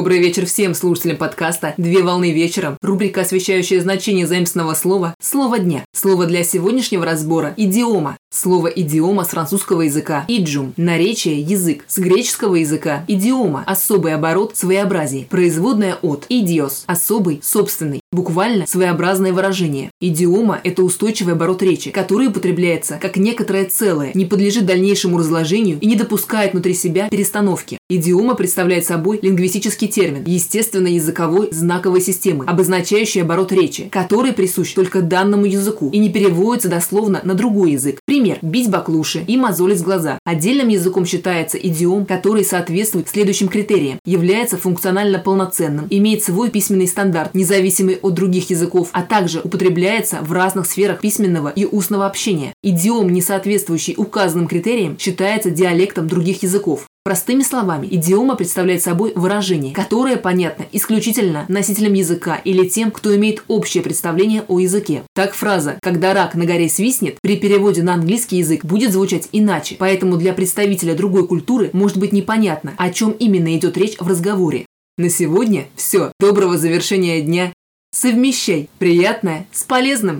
Добрый вечер всем слушателям подкаста «Две волны вечером». Рубрика, освещающая значение заимственного слова «Слово дня». Слово для сегодняшнего разбора – идиома. Слово «идиома» с французского языка – иджум, наречие – язык, с греческого языка – идиома, особый оборот – своеобразие, производная от идиос – особый, собственный, буквально своеобразное выражение. Идиома – это устойчивый оборот речи, который употребляется как некоторое целое, не подлежит дальнейшему разложению и не допускает внутри себя перестановки. Идиома представляет собой лингвистический термин естественно-языковой знаковой системы, обозначающий оборот речи, который присущ только данному языку и не переводится дословно на другой язык. Пример – бить баклуши и мозолить глаза. Отдельным языком считается идиом, который соответствует следующим критериям. Является функционально полноценным, имеет свой письменный стандарт, независимый от других языков, а также употребляется в разных сферах письменного и устного общения. Идиом, не соответствующий указанным критериям, считается диалектом других языков. Простыми словами, идиома представляет собой выражение, которое понятно исключительно носителям языка или тем, кто имеет общее представление о языке. Так фраза «когда рак на горе свистнет» при переводе на английский язык будет звучать иначе, поэтому для представителя другой культуры может быть непонятно, о чем именно идет речь в разговоре. На сегодня все. Доброго завершения дня. Совмещай приятное с полезным.